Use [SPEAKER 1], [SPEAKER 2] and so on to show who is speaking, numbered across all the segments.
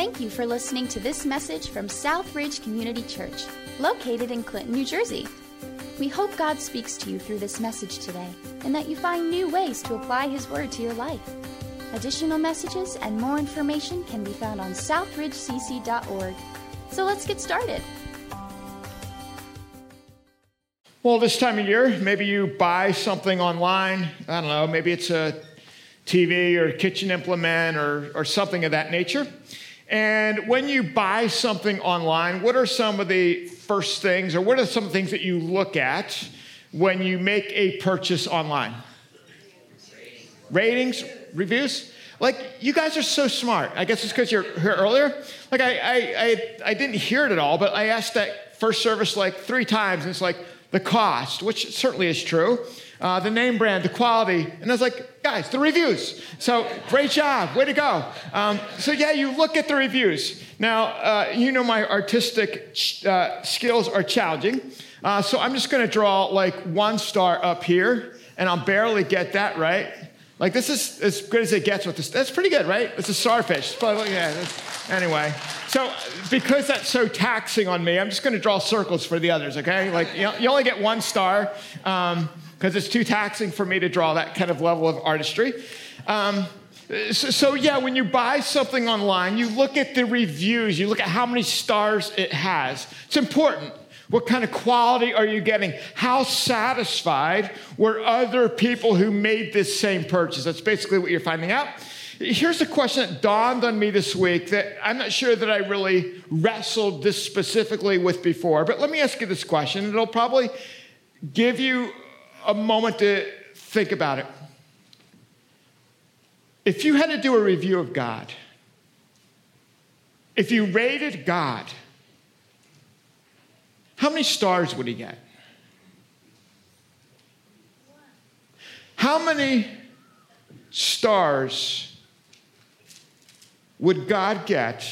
[SPEAKER 1] Thank you for listening to this message from Southridge Community Church, located in Clinton, New Jersey. We hope God speaks to you through this message today and that you find new ways to apply His Word to your life. Additional messages and more information can be found on southridgecc.org. So let's get started.
[SPEAKER 2] Well, this time of year, maybe you buy something online. I don't know, maybe it's a TV or kitchen implement or, or something of that nature. And when you buy something online, what are some of the first things, or what are some things that you look at when you make a purchase online? Ratings, reviews. Like you guys are so smart. I guess it's because you're here earlier. Like I, I, I, I didn't hear it at all, but I asked that first service like three times, and it's like the cost, which certainly is true uh, the name brand, the quality. And I was like, guys, the reviews. So great job, way to go. Um, so yeah, you look at the reviews. Now, uh, you know my artistic uh, skills are challenging. Uh, so I'm just gonna draw like one star up here, and I'll barely get that right. Like this is as good as it gets with this. That's pretty good, right? It's a starfish. Anyway, so because that's so taxing on me, I'm just going to draw circles for the others. Okay, like you, only get one star. Um, because it's too taxing for me to draw that kind of level of artistry. Um, so, so, yeah, when you buy something online, you look at the reviews, you look at how many stars it has. It's important. What kind of quality are you getting? How satisfied were other people who made this same purchase? That's basically what you're finding out. Here's a question that dawned on me this week that I'm not sure that I really wrestled this specifically with before, but let me ask you this question. It'll probably give you a moment to think about it. If you had to do a review of God, if you rated God, how many stars would he get? How many stars would God get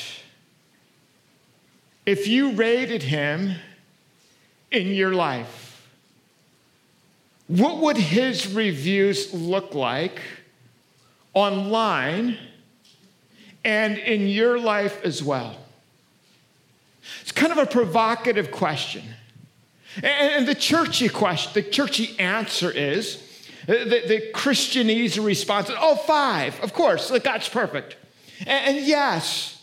[SPEAKER 2] if you rated him in your life? What would his reviews look like online and in your life as well? It's kind of a provocative question. And the churchy question, the churchy answer is the, the Christianese response, oh, five, of course, God's perfect. And, and yes,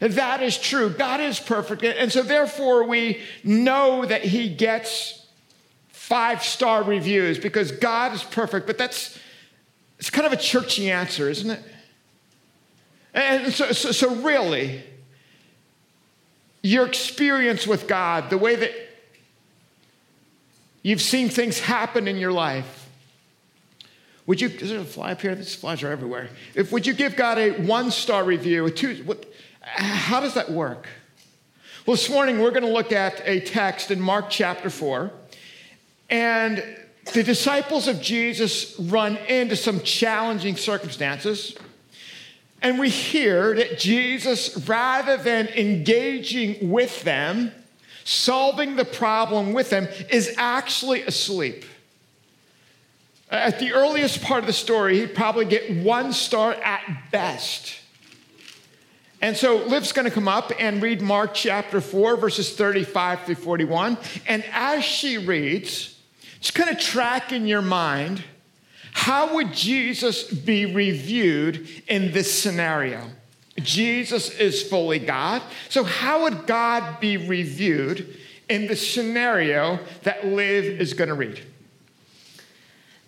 [SPEAKER 2] that is true. God is perfect. And so therefore we know that he gets five star reviews because God is perfect, but that's it's kind of a churchy answer, isn't it? And so, so, so really, your experience with God, the way that you've seen things happen in your life, would you, is there a fly up here? These flies are everywhere. If, would you give God a one star review, a two, what, how does that work? Well, this morning we're going to look at a text in Mark chapter 4. And the disciples of Jesus run into some challenging circumstances. And we hear that Jesus, rather than engaging with them, solving the problem with them, is actually asleep. At the earliest part of the story, he'd probably get one star at best. And so Liv's going to come up and read Mark chapter 4, verses 35 through 41. And as she reads, just kind of track in your mind how would Jesus be reviewed in this scenario? Jesus is fully God. So, how would God be reviewed in the scenario that Liv is going to read?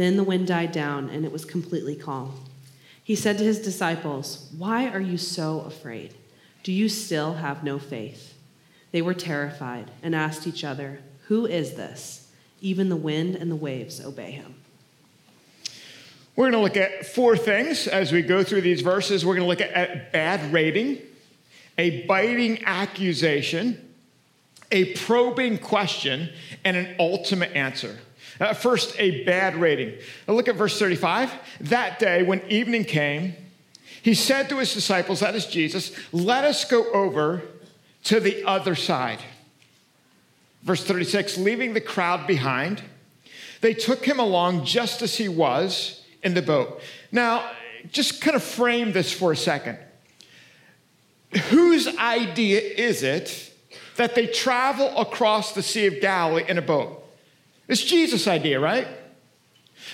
[SPEAKER 3] Then the wind died down, and it was completely calm. He said to his disciples, Why are you so afraid? Do you still have no faith? They were terrified and asked each other, who is this? Even the wind and the waves obey him.
[SPEAKER 2] We're going to look at four things as we go through these verses. We're going to look at, bad rating, a biting accusation, a probing question, and an ultimate answer. Uh, first, a bad rating. Now look at verse 35. That day, when evening came, he said to his disciples, that is Jesus, let us go over to the other side. Verse 36 leaving the crowd behind, they took him along just as he was in the boat. Now, just kind of frame this for a second. Whose idea is it that they travel across the Sea of Galilee in a boat? It's Jesus' idea, right?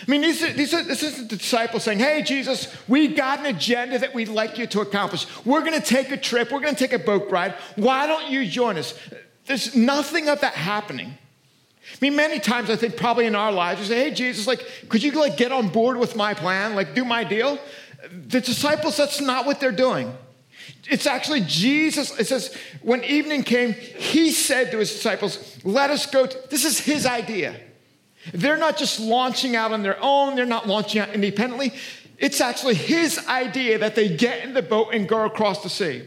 [SPEAKER 2] I mean, these these are, this isn't the disciples saying, Hey, Jesus, we got an agenda that we'd like you to accomplish. We're going to take a trip. We're going to take a boat ride. Why don't you join us? There's nothing of that happening. I mean, many times I think probably in our lives, we say, Hey, Jesus, like, could you like get on board with my plan? Like, do my deal? The disciples, that's not what they're doing. It's actually Jesus. It says, when evening came, he said to his disciples, Let us go. This is his idea. They're not just launching out on their own, they're not launching out independently. It's actually his idea that they get in the boat and go across the sea.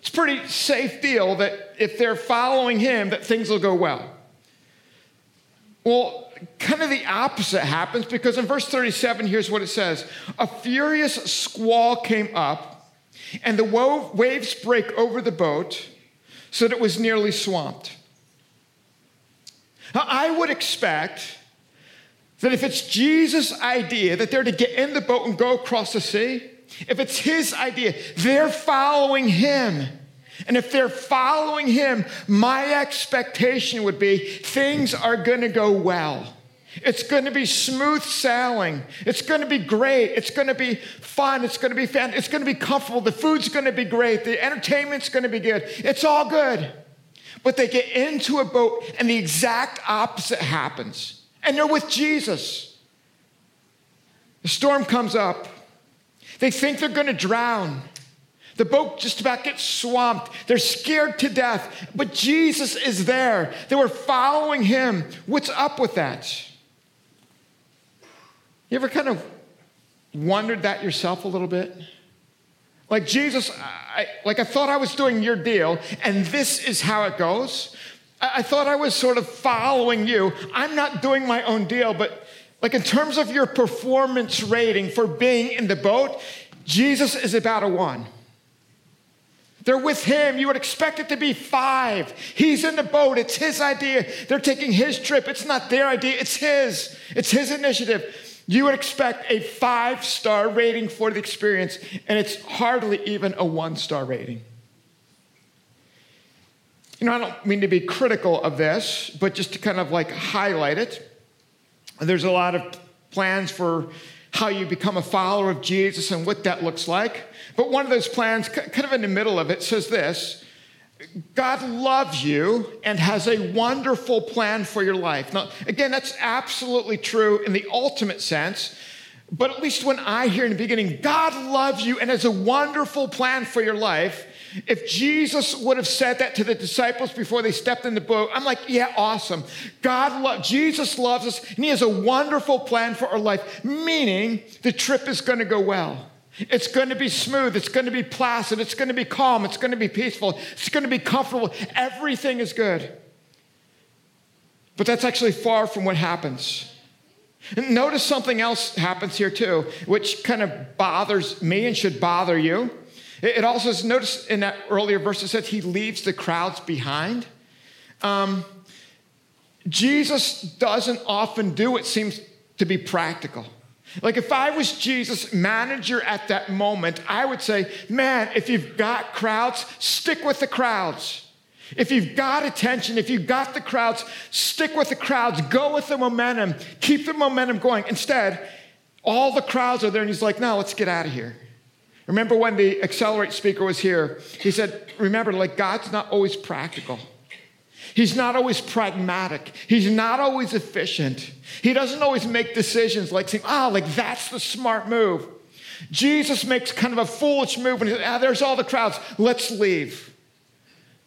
[SPEAKER 2] It's a pretty safe deal that if they're following him, that things will go well. Well, kind of the opposite happens because in verse 37, here's what it says A furious squall came up, and the waves break over the boat so that it was nearly swamped. Now, I would expect that if it's Jesus' idea that they're to get in the boat and go across the sea, if it's his idea, they're following him. And if they're following him, my expectation would be things are going to go well. It's going to be smooth sailing. It's going to be great. It's going to be fun. It's going to be fun. It's going to be comfortable. The food's going to be great. The entertainment's going to be good. It's all good. But they get into a boat and the exact opposite happens and they're with Jesus. The storm comes up. They think they're going to drown. The boat just about gets swamped. They're scared to death, but Jesus is there. They were following him. What's up with that? You ever kind of wondered that yourself a little bit? Like Jesus, I, like I thought I was doing your deal, and this is how it goes. I thought I was sort of following you. I'm not doing my own deal, but like in terms of your performance rating for being in the boat, Jesus is about a one. They're with him. You would expect it to be five. He's in the boat. It's his idea. They're taking his trip. It's not their idea, it's his. It's his initiative. You would expect a five star rating for the experience, and it's hardly even a one star rating. You know, I don't mean to be critical of this, but just to kind of like highlight it. There's a lot of plans for how you become a follower of Jesus and what that looks like. But one of those plans, kind of in the middle of it, says this God loves you and has a wonderful plan for your life. Now, again, that's absolutely true in the ultimate sense. But at least when I hear in the beginning, God loves you and has a wonderful plan for your life, if Jesus would have said that to the disciples before they stepped in the boat, I'm like, yeah, awesome. God loves, Jesus loves us, and He has a wonderful plan for our life, meaning the trip is going to go well. It's going to be smooth. It's going to be placid. It's going to be calm. It's going to be peaceful. It's going to be comfortable. Everything is good. But that's actually far from what happens. Notice something else happens here too, which kind of bothers me and should bother you. It also says, notice in that earlier verse, it says he leaves the crowds behind. Um, Jesus doesn't often do what seems to be practical. Like if I was Jesus' manager at that moment, I would say, man, if you've got crowds, stick with the crowds. If you've got attention, if you've got the crowds, stick with the crowds, go with the momentum, keep the momentum going. Instead, all the crowds are there, and he's like, no, let's get out of here. Remember when the Accelerate speaker was here? He said, Remember, like God's not always practical. He's not always pragmatic. He's not always efficient. He doesn't always make decisions like saying, ah, oh, like that's the smart move. Jesus makes kind of a foolish move and he says, ah, there's all the crowds. Let's leave.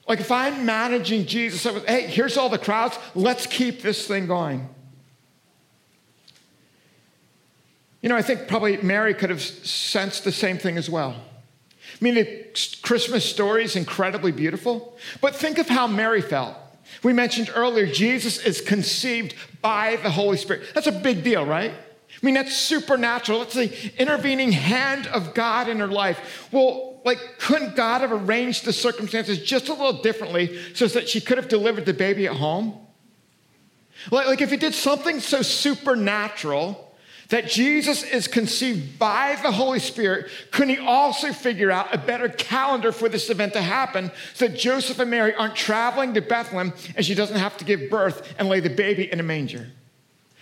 [SPEAKER 2] Like if I'm managing Jesus, I was, hey, here's all the crowds. Let's keep this thing going. You know, I think probably Mary could have sensed the same thing as well. I mean, the Christmas story is incredibly beautiful, but think of how Mary felt. We mentioned earlier, Jesus is conceived by the Holy Spirit. That's a big deal, right? I mean, that's supernatural. That's the intervening hand of God in her life. Well, like, couldn't God have arranged the circumstances just a little differently so that she could have delivered the baby at home? Like, like if he did something so supernatural, that Jesus is conceived by the Holy Spirit, couldn't he also figure out a better calendar for this event to happen so that Joseph and Mary aren't traveling to Bethlehem and she doesn't have to give birth and lay the baby in a manger?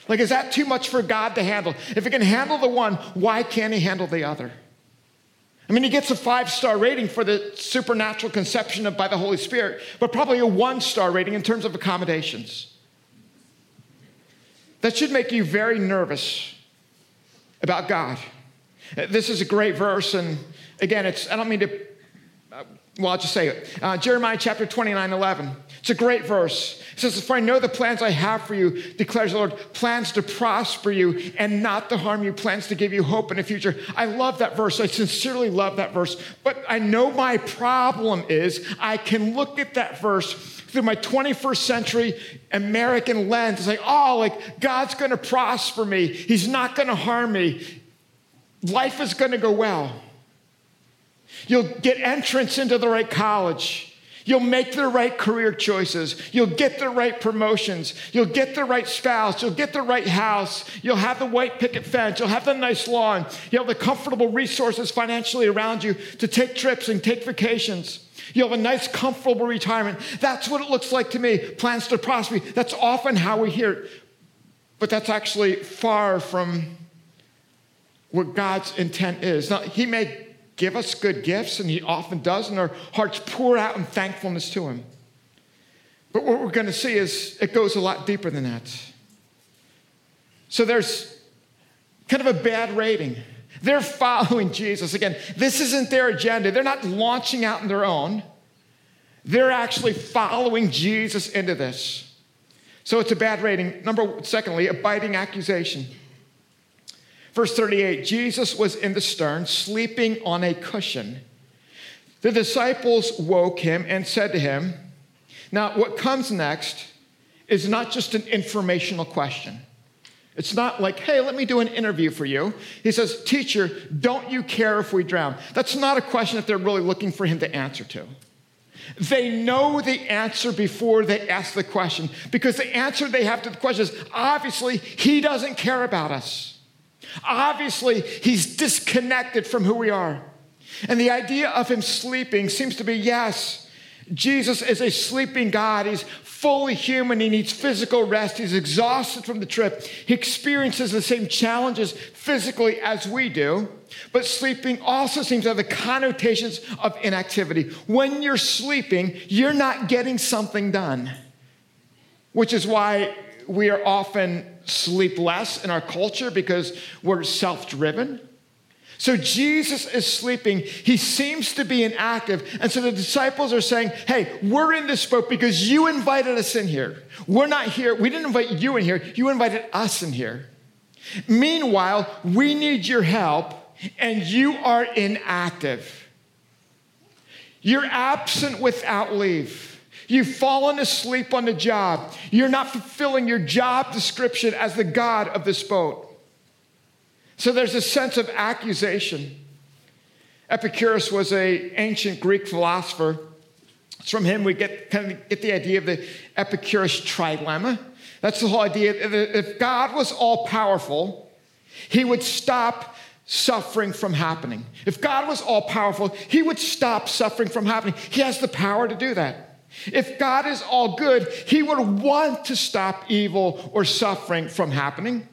[SPEAKER 2] Like, is that too much for God to handle? If he can handle the one, why can't he handle the other? I mean, he gets a five star rating for the supernatural conception of by the Holy Spirit, but probably a one star rating in terms of accommodations. That should make you very nervous about God. This is a great verse, and again, it's, I don't mean to, uh, well, I'll just say it. Uh, Jeremiah chapter 29 11. It's a great verse. It says, For I know the plans I have for you, declares the Lord, plans to prosper you and not to harm you, plans to give you hope in the future. I love that verse. I sincerely love that verse. But I know my problem is I can look at that verse through my 21st century American lens and say, oh, like God's gonna prosper me. He's not gonna harm me. Life is gonna go well. You'll get entrance into the right college. You'll make the right career choices. You'll get the right promotions. You'll get the right spouse. You'll get the right house. You'll have the white picket fence. You'll have the nice lawn. You'll have the comfortable resources financially around you to take trips and take vacations. You'll have a nice, comfortable retirement. That's what it looks like to me. Plans to prosper. That's often how we hear it. But that's actually far from what God's intent is. Now, He may give us good gifts, and He often does, and our hearts pour out in thankfulness to Him. But what we're going to see is it goes a lot deeper than that. So there's kind of a bad rating. They're following Jesus. Again, this isn't their agenda. They're not launching out on their own. They're actually following Jesus into this. So it's a bad rating. Number secondly, a biting accusation. Verse 38 Jesus was in the stern, sleeping on a cushion. The disciples woke him and said to him, Now, what comes next is not just an informational question. It's not like, hey, let me do an interview for you. He says, Teacher, don't you care if we drown? That's not a question that they're really looking for him to answer to. They know the answer before they ask the question because the answer they have to the question is obviously, he doesn't care about us. Obviously, he's disconnected from who we are. And the idea of him sleeping seems to be yes, Jesus is a sleeping God. He's fully human. He needs physical rest. He's exhausted from the trip. He experiences the same challenges physically as we do. But sleeping also seems to have the connotations of inactivity. When you're sleeping, you're not getting something done, which is why we are often sleep less in our culture because we're self driven. So Jesus is sleeping. He seems to be inactive. And so the disciples are saying, Hey, we're in this boat because you invited us in here. We're not here. We didn't invite you in here. You invited us in here. Meanwhile, we need your help, and you are inactive. You're absent without leave. You've fallen asleep on the job. You're not fulfilling your job description as the God of this boat. So there's a sense of accusation. Epicurus was an ancient Greek philosopher. It's from him we get kind of get the idea of the Epicurus trilemma. That's the whole idea. If God was all powerful, he would stop suffering from happening. If God was all powerful, he would stop suffering from happening. He has the power to do that. If God is all good, he would want to stop evil or suffering from happening.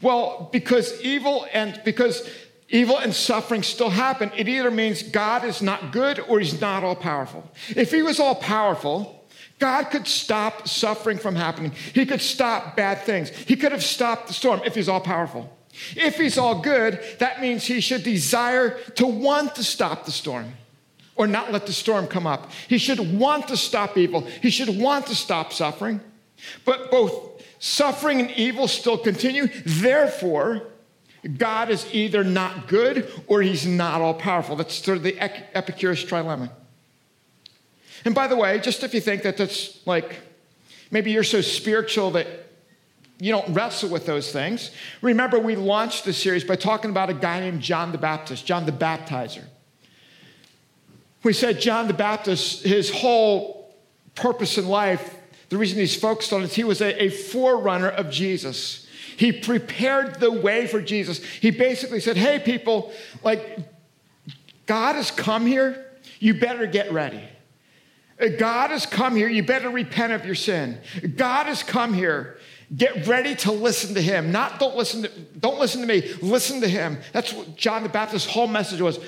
[SPEAKER 2] Well, because evil and because evil and suffering still happen, it either means God is not good or he's not all powerful. If he was all powerful, God could stop suffering from happening. He could stop bad things. He could have stopped the storm if he's all powerful. If he's all good, that means he should desire to want to stop the storm or not let the storm come up. He should want to stop evil. He should want to stop suffering. But both suffering and evil still continue. Therefore, God is either not good or he's not all powerful. That's sort of the Epicurus trilemma. And by the way, just if you think that that's like, maybe you're so spiritual that you don't wrestle with those things, remember we launched this series by talking about a guy named John the Baptist, John the Baptizer. We said John the Baptist, his whole purpose in life, the reason he's focused on it, he was a, a forerunner of Jesus. He prepared the way for Jesus. He basically said, Hey, people, like, God has come here. You better get ready. God has come here. You better repent of your sin. God has come here. Get ready to listen to him. Not don't listen to, don't listen to me. Listen to him. That's what John the Baptist's whole message was.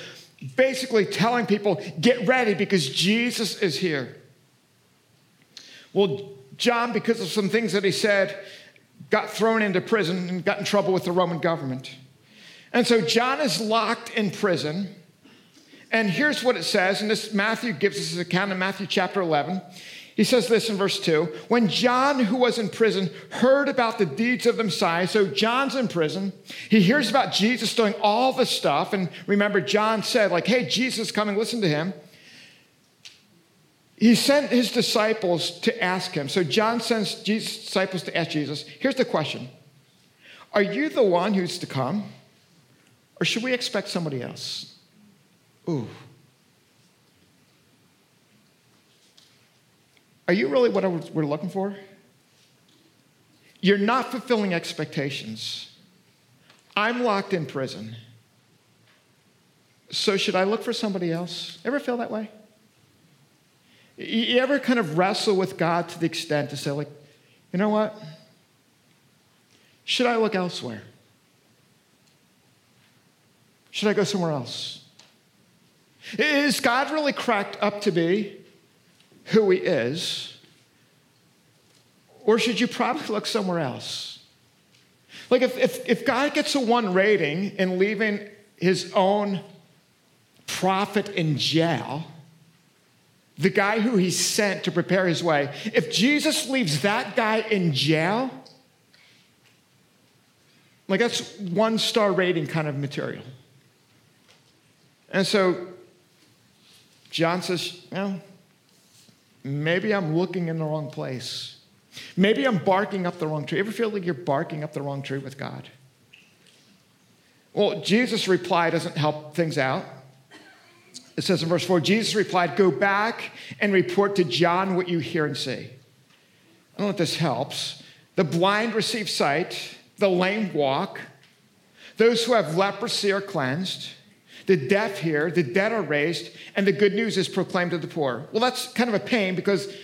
[SPEAKER 2] Basically telling people, get ready because Jesus is here. Well, John, because of some things that he said, got thrown into prison and got in trouble with the Roman government. And so John is locked in prison. And here's what it says, and this Matthew gives us his account in Matthew chapter 11. He says this in verse 2 When John, who was in prison, heard about the deeds of the Messiah, so John's in prison, he hears about Jesus doing all the stuff. And remember, John said, like, hey, Jesus coming, listen to him. He sent his disciples to ask him. So John sends Jesus' disciples to ask Jesus. Here's the question Are you the one who's to come? Or should we expect somebody else? Ooh. Are you really what we're looking for? You're not fulfilling expectations. I'm locked in prison. So, should I look for somebody else? Ever feel that way? You ever kind of wrestle with God to the extent to say, like, you know what? Should I look elsewhere? Should I go somewhere else? Is God really cracked up to be who he is? Or should you probably look somewhere else? Like, if, if, if God gets a one rating in leaving his own prophet in jail, the guy who he sent to prepare his way, if Jesus leaves that guy in jail, like that's one star rating kind of material. And so John says, well, maybe I'm looking in the wrong place. Maybe I'm barking up the wrong tree. Ever feel like you're barking up the wrong tree with God? Well, Jesus' reply doesn't help things out. It says in verse 4 Jesus replied, Go back and report to John what you hear and see. I don't know if this helps. The blind receive sight, the lame walk, those who have leprosy are cleansed, the deaf hear, the dead are raised, and the good news is proclaimed to the poor. Well, that's kind of a pain because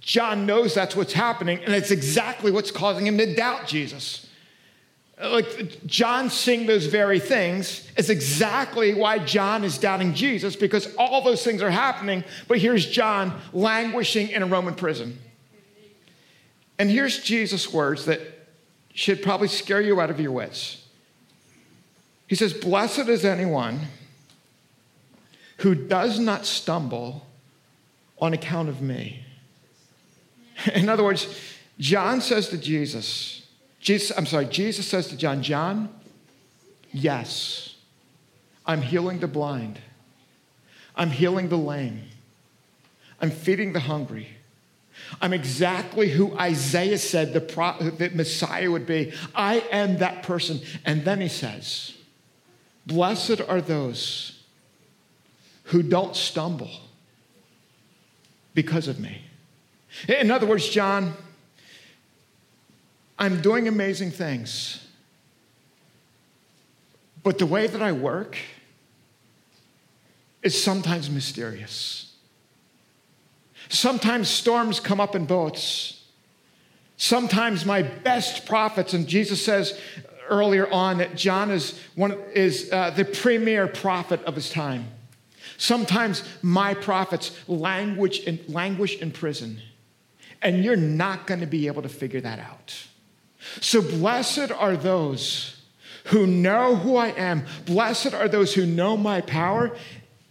[SPEAKER 2] John knows that's what's happening, and it's exactly what's causing him to doubt Jesus Uh, like John seeing those very things is exactly why John is doubting Jesus because all those things are happening, but here's John languishing in a Roman prison. And here's Jesus' words that should probably scare you out of your wits. He says, Blessed is anyone who does not stumble on account of me. In other words, John says to Jesus, Jesus, I'm sorry, Jesus says to John, John, yes, I'm healing the blind. I'm healing the lame. I'm feeding the hungry. I'm exactly who Isaiah said the, pro- the Messiah would be. I am that person. And then he says, Blessed are those who don't stumble because of me. In other words, John, I'm doing amazing things. But the way that I work is sometimes mysterious. Sometimes storms come up in boats. Sometimes my best prophets, and Jesus says earlier on that John is, one, is uh, the premier prophet of his time. Sometimes my prophets in, languish in prison, and you're not going to be able to figure that out. So blessed are those who know who I am. Blessed are those who know my power,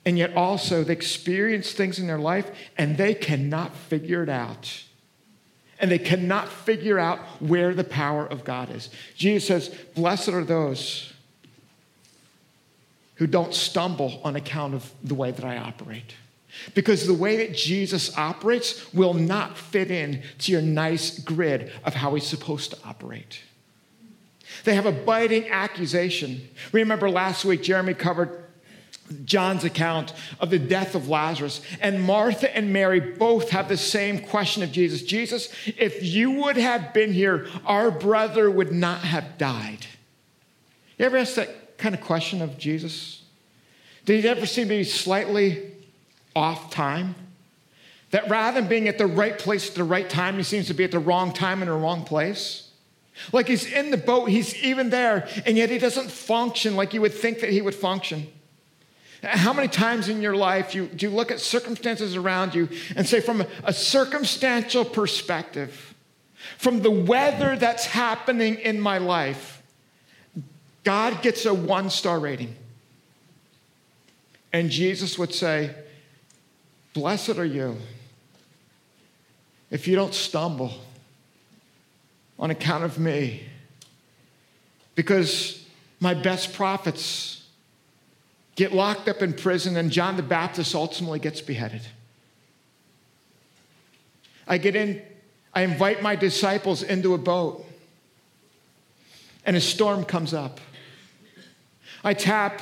[SPEAKER 2] and yet also they experience things in their life and they cannot figure it out. and they cannot figure out where the power of God is. Jesus says, Blessed are those who don't stumble on account of the way that I operate. Because the way that Jesus operates will not fit in to your nice grid of how he's supposed to operate. They have a biting accusation. Remember last week, Jeremy covered John's account of the death of Lazarus. And Martha and Mary both have the same question of Jesus Jesus, if you would have been here, our brother would not have died. You ever ask that kind of question of Jesus? Did he ever seem to be slightly off time? That rather than being at the right place at the right time, he seems to be at the wrong time in the wrong place? Like he's in the boat, he's even there, and yet he doesn't function like you would think that he would function. How many times in your life you, do you look at circumstances around you and say, from a, circumstantial perspective, from the weather that's happening in my life, God gets a one star rating? And Jesus would say, Blessed are you if you don't stumble on account of me, because my best prophets get locked up in prison, and John the Baptist ultimately gets beheaded. I get in, I invite my disciples into a boat, and a storm comes up. I tap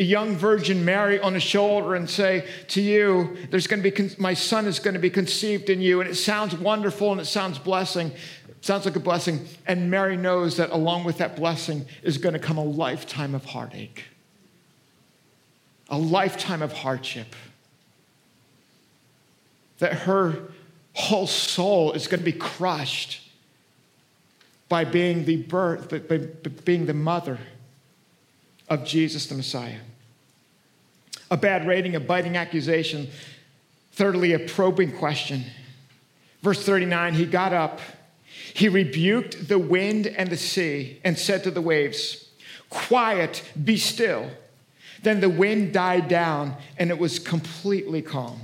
[SPEAKER 2] a young virgin Mary on the shoulder and say to you, there's going to be, my son is going to be conceived in you. And it sounds wonderful and it sounds blessing. It sounds like a blessing. And Mary knows that along with that blessing is going to come a lifetime of heartache a lifetime of hardship. That her whole soul is going to be crushed by being the birth, by being the mother of Jesus the Messiah. A bad rating, a biting accusation. Thirdly, a probing question. Verse 39 He got up, he rebuked the wind and the sea, and said to the waves, Quiet, be still. Then the wind died down and it was completely calm.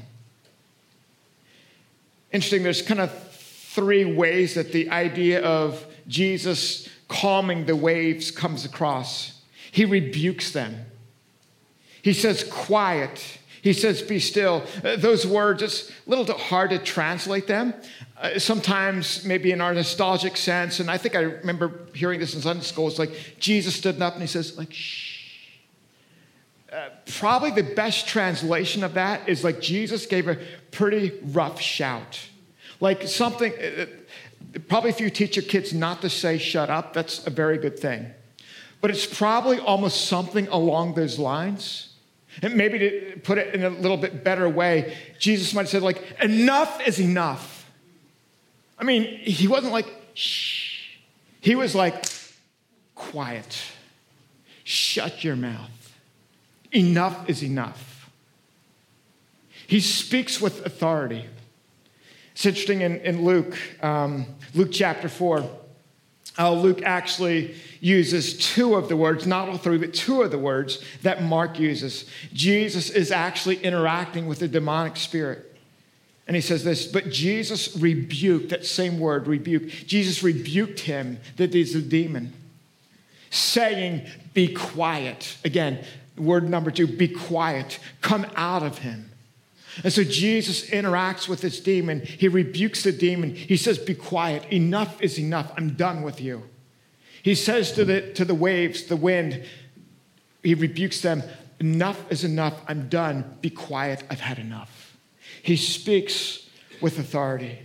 [SPEAKER 2] Interesting, there's kind of three ways that the idea of Jesus calming the waves comes across. He rebukes them, he says, Quiet. He says, Be still. Uh, those words, it's a little bit hard to translate them. Uh, sometimes, maybe in our nostalgic sense, and I think I remember hearing this in Sunday school, it's like Jesus stood up and he says, like, shh probably the best translation of that is like Jesus gave a pretty rough shout. Like something, uh, uh, probably if you teach your kids not to say shut up, that's a very good thing. But it's probably almost something along those lines. And maybe to put it in a little bit better way, Jesus might have said, like, enough is enough. I mean, he wasn't like, shh. He was like, quiet. Shut your mouth. Enough is enough. He speaks with authority. It's interesting in, in Luke, um, Luke chapter 4. Uh, Luke actually uses two of the words, not all three, but two of the words that Mark uses. Jesus is actually interacting with the demonic spirit. And he says this, but Jesus rebuked, that same word, rebuke. Jesus rebuked him that he's a demon, saying, Be quiet. Again, Word number two be quiet, come out of him. And so Jesus interacts with this demon. He rebukes the demon. He says, Be quiet. Enough is enough. I'm done with you. He says to the, to the waves, the wind, he rebukes them, Enough is enough. I'm done. Be quiet. I've had enough. He speaks with authority.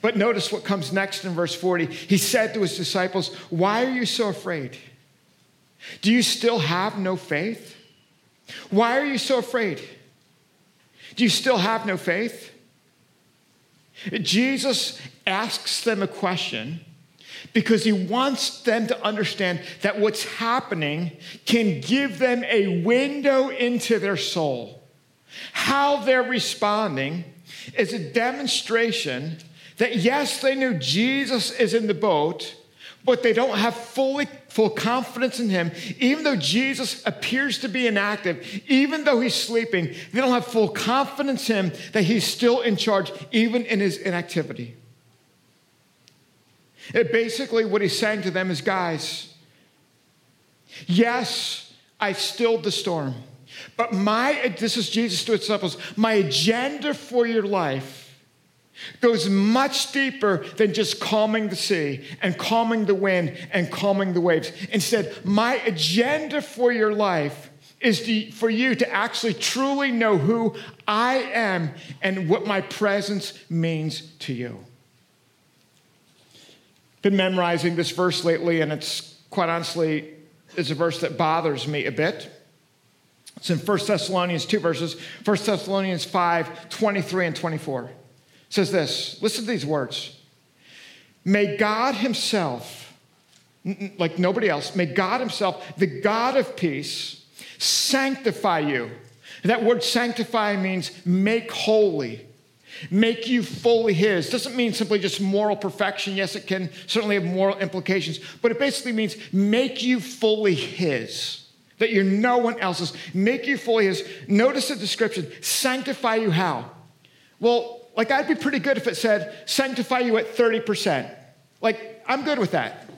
[SPEAKER 2] But notice what comes next in verse 40. He said to his disciples, Why are you so afraid? Do you still have no faith? Why are you so afraid? Do you still have no faith? Jesus asks them a question because he wants them to understand that what's happening can give them a window into their soul. How they're responding is a demonstration that, yes, they knew Jesus is in the boat, but they don't have fully full confidence in him, even though Jesus appears to be inactive, even though he's sleeping, they don't have full confidence in him that he's still in charge, even in his inactivity. It basically, what he's saying to them is, guys, yes, I stilled the storm, but my, this is Jesus to his disciples, my agenda for your life goes much deeper than just calming the sea and calming the wind and calming the waves. Instead, my agenda for your life is to, for you to actually truly know who I am and what my presence means to you. Been memorizing this verse lately, and it's quite honestly is a verse that bothers me a bit. It's in 1 Thessalonians 2 verses, 1 Thessalonians 5, 23 and 24 says this listen to these words. May God Himself, like nobody else, may God Himself, the God of peace, sanctify you. That word sanctify means make holy, make you fully His. Doesn't mean simply just moral perfection. Yes, it can certainly have moral implications, but it basically means make you fully His. That you're no one else's. Make you fully His. Notice the description sanctify you how? Well, like, I'd be pretty good if it said, sanctify you at 30%. Like, I'm good with that.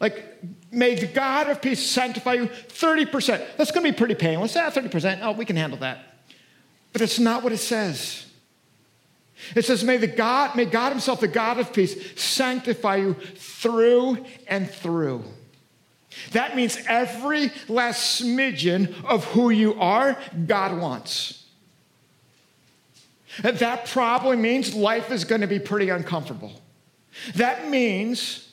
[SPEAKER 2] Like, may the God of peace sanctify you 30%. That's going to be pretty painless. Ah, 30%. Oh, we can handle that. But it's not what it says. It says, may the God, may God Himself, the God of peace, sanctify you through and through. That means every last smidgen of who you are, God wants. That probably means life is going to be pretty uncomfortable. That means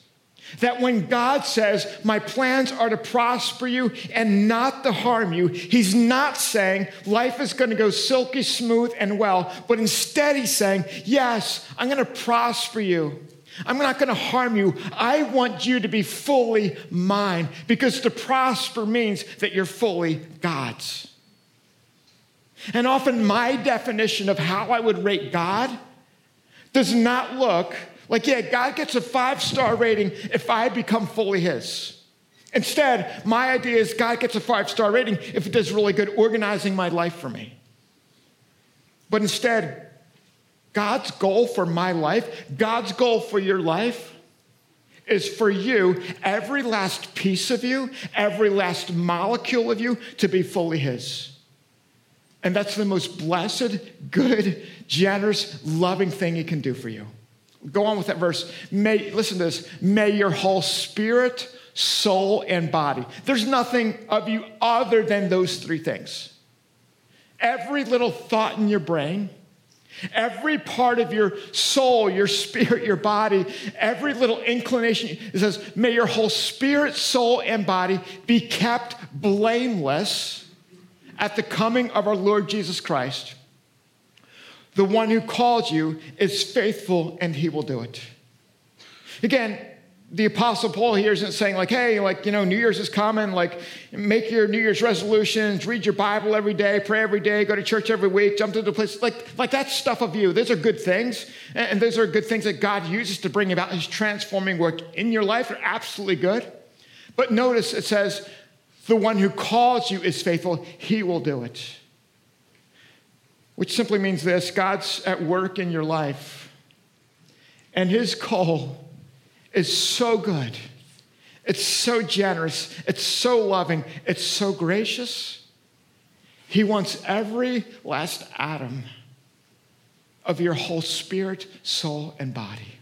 [SPEAKER 2] that when God says, My plans are to prosper you and not to harm you, He's not saying life is going to go silky smooth and well, but instead He's saying, Yes, I'm going to prosper you. I'm not going to harm you. I want you to be fully mine because to prosper means that you're fully God's. And often my definition of how I would rate God does not look like, yeah, God gets a five star rating if I become fully His. Instead, my idea is God gets a five star rating if it does really good organizing my life for me. But instead, God's goal for my life, God's goal for your life, is for you, every last piece of you, every last molecule of you, to be fully His. And that's the most blessed, good, generous, loving thing He can do for you. Go on with that verse. May, listen to this. May your whole spirit, soul, and body. There's nothing of you other than those three things. Every little thought in your brain, every part of your soul, your spirit, your body, every little inclination, it says, may your whole spirit, soul, and body be kept blameless at the coming of our Lord Jesus Christ. The one who calls you is faithful and he will do it. Again, the apostle paul here isn't saying like hey like you know new year's is coming like make your new year's resolutions read your bible every day pray every day go to church every week jump to the place like like that's stuff of you those are good things and those are good things that god uses to bring about his transforming work in your life are absolutely good but notice it says the one who calls you is faithful, he will do it. Which simply means this God's at work in your life, and his call is so good. It's so generous. It's so loving. It's so gracious. He wants every last atom of your whole spirit, soul, and body.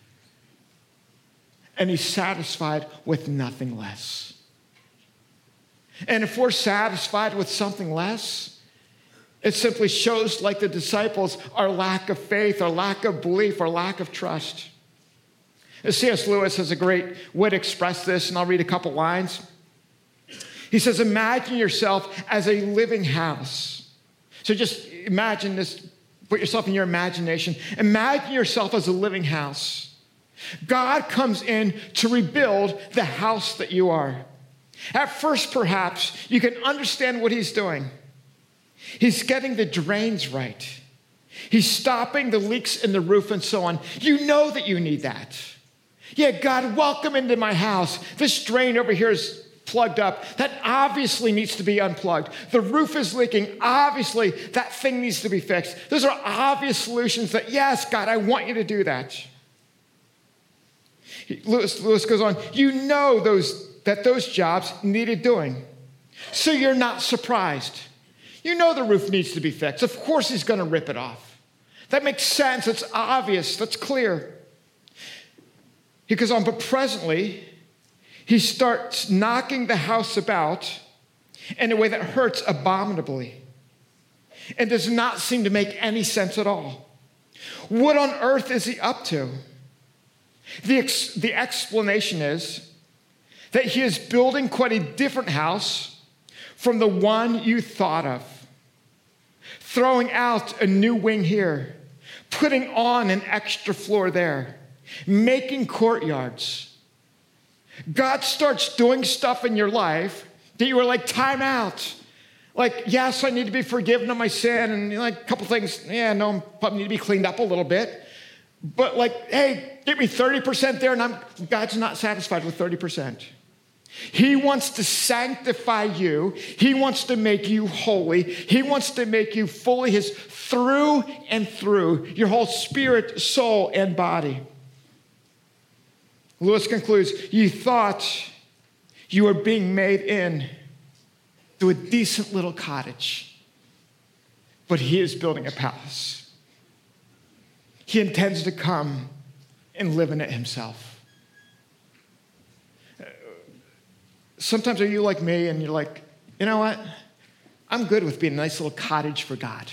[SPEAKER 2] And he's satisfied with nothing less. And if we're satisfied with something less, it simply shows, like the disciples, our lack of faith, our lack of belief, our lack of trust. C.S. Lewis has a great way to express this, and I'll read a couple lines. He says, Imagine yourself as a living house. So just imagine this, put yourself in your imagination. Imagine yourself as a living house. God comes in to rebuild the house that you are. At first, perhaps, you can understand what he's doing. He's getting the drains right. He's stopping the leaks in the roof and so on. You know that you need that. Yeah, God, welcome into my house. This drain over here is plugged up. That obviously needs to be unplugged. The roof is leaking. Obviously, that thing needs to be fixed. Those are obvious solutions that, yes, God, I want you to do that. Lewis, Lewis goes on, you know those, that those jobs needed doing. So you're not surprised. You know the roof needs to be fixed. Of course, he's going to rip it off. That makes sense. It's obvious. That's clear. He goes on, but presently, he starts knocking the house about in a way that hurts abominably and does not seem to make any sense at all. What on earth is he up to? The, ex- the explanation is that he is building quite a different house from the one you thought of, throwing out a new wing here, putting on an extra floor there, making courtyards. God starts doing stuff in your life that you were like, time out. Like, yes, I need to be forgiven of my sin, and like a couple things, yeah, no, I need to be cleaned up a little bit. But like, hey, give me 30% there, and I'm God's not satisfied with 30%. He wants to sanctify you. He wants to make you holy. He wants to make you fully His through and through, your whole spirit, soul, and body. Lewis concludes You thought you were being made in to a decent little cottage, but He is building a palace. He intends to come and live in it himself. Sometimes are you like me and you're like, you know what? I'm good with being a nice little cottage for God.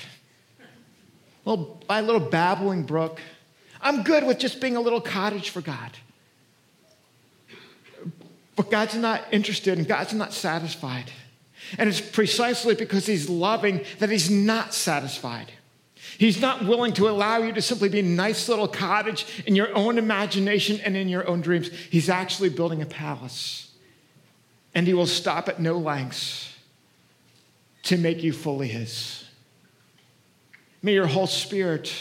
[SPEAKER 2] Well, by a little babbling brook. I'm good with just being a little cottage for God. But God's not interested and God's not satisfied. And it's precisely because He's loving that He's not satisfied. He's not willing to allow you to simply be a nice little cottage in your own imagination and in your own dreams. He's actually building a palace. And he will stop at no lengths to make you fully his. May your whole spirit,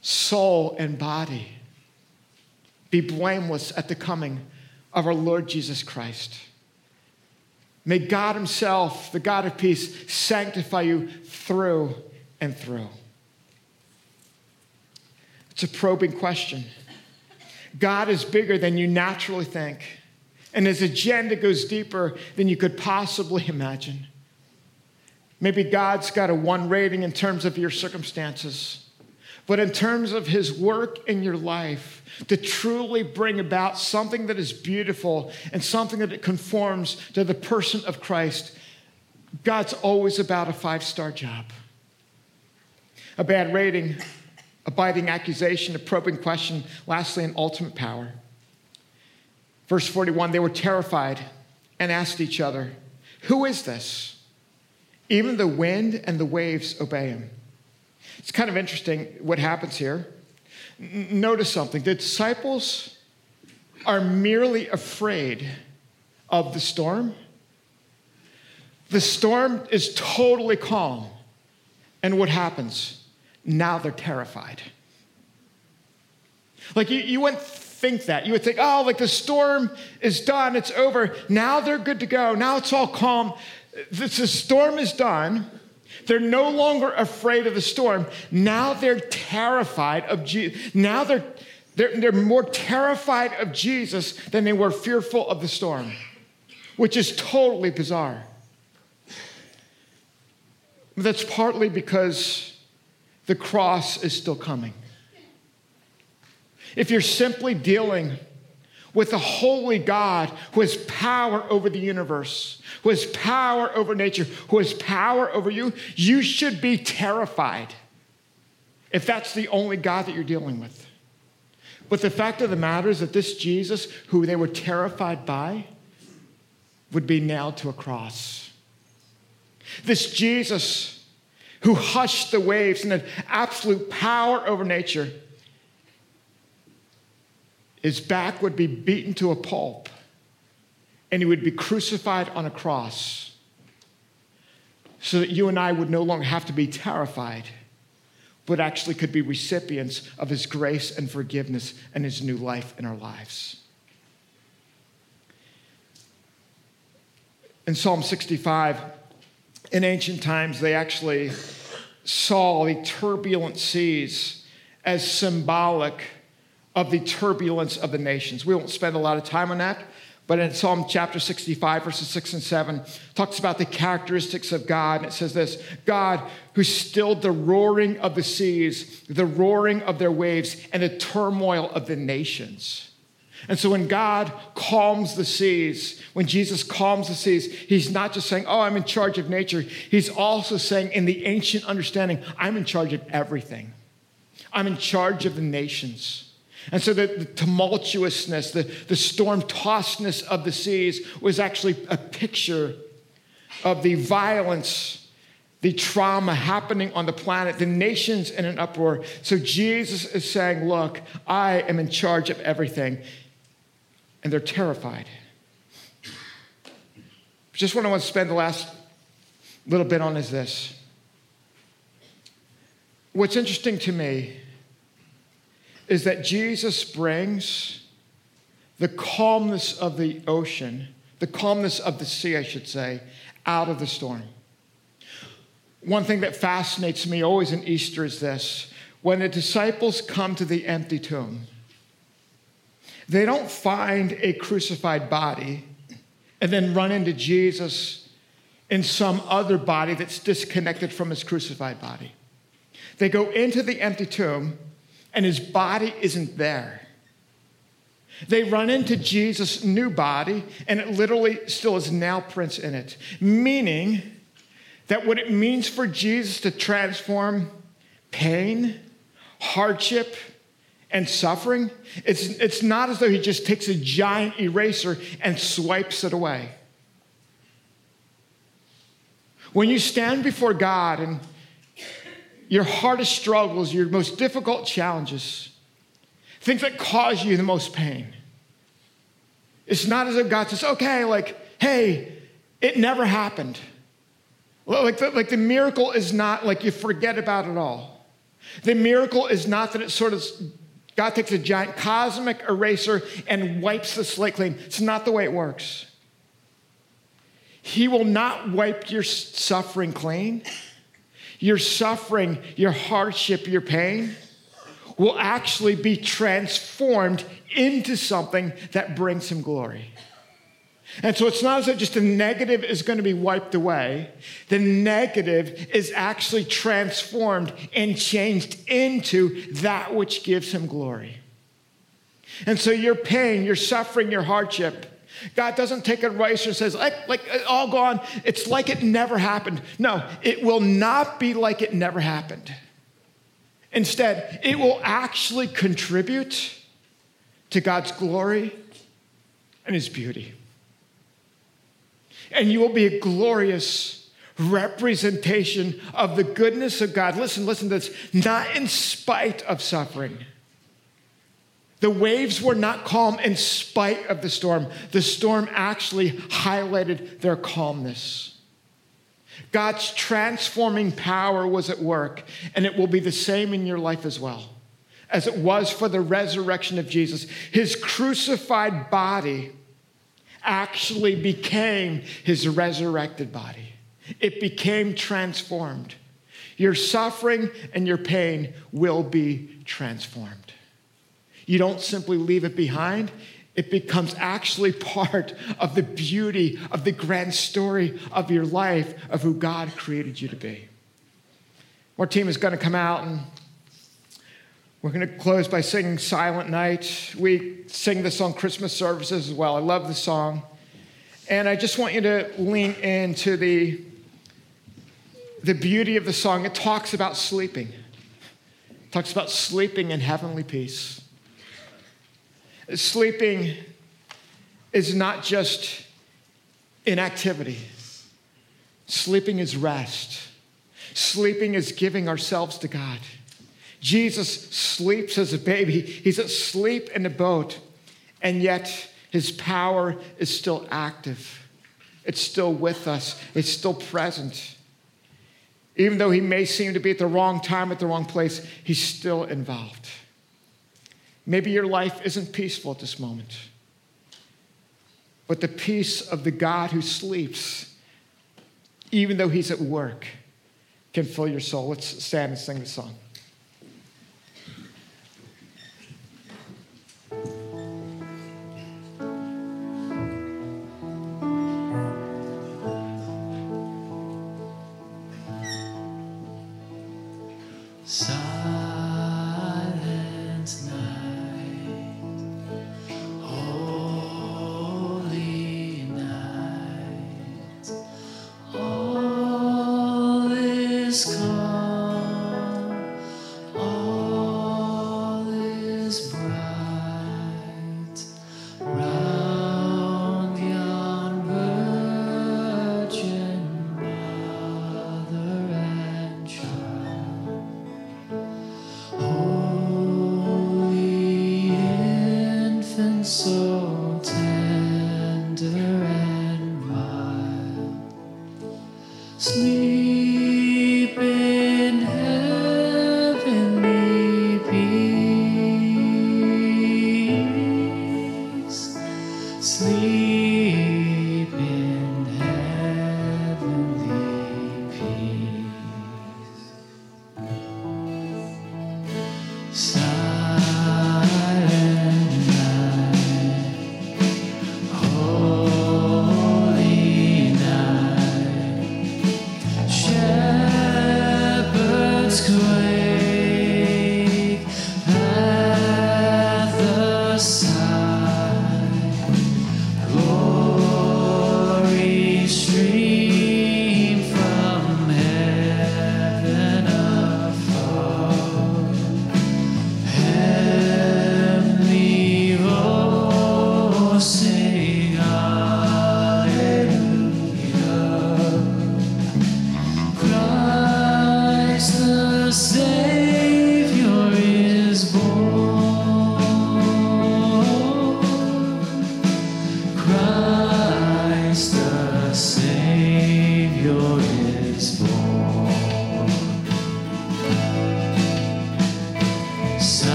[SPEAKER 2] soul, and body be blameless at the coming of our Lord Jesus Christ. May God Himself, the God of peace, sanctify you through and through. It's a probing question. God is bigger than you naturally think, and his agenda goes deeper than you could possibly imagine. Maybe God's got a one rating in terms of your circumstances, but in terms of his work in your life, to truly bring about something that is beautiful and something that conforms to the person of Christ, God's always about a five star job. A bad rating a biting accusation, a probing question, lastly, an ultimate power. Verse 41 they were terrified and asked each other, Who is this? Even the wind and the waves obey him. It's kind of interesting what happens here. Notice something the disciples are merely afraid of the storm. The storm is totally calm. And what happens? Now they're terrified. Like you, you wouldn't think that. You would think, oh, like the storm is done, it's over. Now they're good to go. Now it's all calm. The, storm is done. They're no longer afraid of the storm. Now they're terrified of Jesus. Now they're, they're, they're more terrified of Jesus than they were fearful of the storm, which is totally bizarre. That's partly because the cross is still coming. If you're simply dealing with a holy God who has power over the universe, who has power over nature, who has power over you, you should be terrified if that's the only God that you're dealing with. But the fact of the matter is that this Jesus, who they were terrified by, would be nailed to a cross. This Jesus, who hushed the waves and had absolute power over nature, his back would be beaten to a pulp and he would be crucified on a cross so that you and I would no longer have to be terrified. but actually could be recipients of his grace and forgiveness and his new life in our lives. In Psalm 65, in ancient times, they actually saw the turbulent seas as symbolic of the turbulence of the nations. We won't spend a lot of time on that, but in Psalm chapter 65, verses 6 and 7, talks about the characteristics of God. And it says this God who stilled the roaring of the seas, the roaring of their waves, and the turmoil of the nations. And so when God calms the seas, when Jesus calms the seas, he's not just saying, Oh, I'm in charge of nature. He's also saying, in the ancient understanding, I'm in charge of everything. I'm in charge of the nations. And so the, the tumultuousness, the, the storm tossedness of the seas was actually a picture of the violence, the trauma happening on the planet, the nations in an uproar. So Jesus is saying, Look, I am in charge of everything and they're terrified. Just what I want to spend the last little bit on is this. What's interesting to me is that Jesus brings the calmness of the ocean, the calmness of the sea, I should say, out of the storm. One thing that fascinates me always in Easter is this when the disciples come to the empty tomb, they don't find a crucified body and then run into Jesus in some other body that's disconnected from his crucified body. They go into the empty tomb and his body isn't there. They run into Jesus' new body and it literally still has nail prints in it, meaning that what it means for Jesus to transform pain, hardship, and suffering, it's, it's not as though he just takes a giant eraser and swipes it away. When you stand before God and your hardest struggles, your most difficult challenges, things that cause you the most pain, it's not as if God says, okay, like, hey, it never happened. Like the, like the miracle is not like you forget about it all. The miracle is not that it sort of God takes a giant cosmic eraser and wipes the slate clean. It's not the way it works. He will not wipe your suffering clean. Your suffering, your hardship, your pain will actually be transformed into something that brings him glory. And so it's not as if just the negative is going to be wiped away. The negative is actually transformed and changed into that which gives him glory. And so your pain, your suffering, your hardship, God doesn't take a rice and says, like, like all gone, it's like it never happened. No, it will not be like it never happened. Instead, it will actually contribute to God's glory and his beauty and you will be a glorious representation of the goodness of God. Listen, listen to this. Not in spite of suffering. The waves were not calm in spite of the storm. The storm actually highlighted their calmness. God's transforming power was at work, and it will be the same in your life as well as it was for the resurrection of Jesus. His crucified body actually became his resurrected body. It became transformed. Your suffering and your pain will be transformed. You don't simply leave it behind, it becomes actually part of the beauty of the grand story of your life of who God created you to be. Our team is going to come out and we're going to close by singing Silent Night. We sing this on Christmas services as well. I love the song. And I just want you to lean into the, the beauty of the song. It talks about sleeping, it talks about sleeping in heavenly peace. Sleeping is not just inactivity, sleeping is rest. Sleeping is giving ourselves to God. Jesus sleeps as a baby. He's asleep in the boat, and yet his power is still active, it's still with us, it's still present.
[SPEAKER 4] Even though he may seem to be at the wrong time, at the wrong place, he's still involved. Maybe your life isn't peaceful at this moment, but the peace of the God who sleeps, even though he's at work, can fill your soul. Let's stand and sing the song.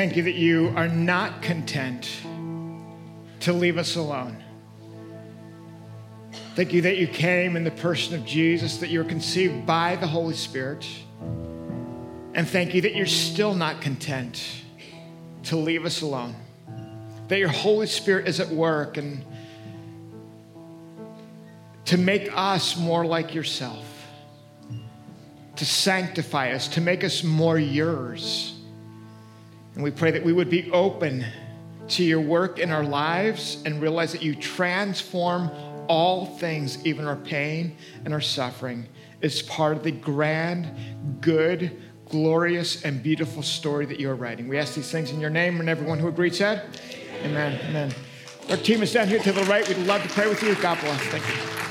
[SPEAKER 4] Thank you that you are not content to leave us alone. Thank you that you came in the person of Jesus, that you were conceived by the Holy Spirit. And thank you that you're still not content to leave us alone, that your Holy Spirit is at work and to make us more like yourself.
[SPEAKER 2] to sanctify us, to make us more yours. And we pray that we would be open to your work in our lives and realize that you transform all things, even our pain and our suffering, is part of the grand, good, glorious, and beautiful story that you're writing. We ask these things in your name, and everyone who agreed said, Amen. Amen. Our team is down here to the right. We'd love to pray with you. God bless. Thank you.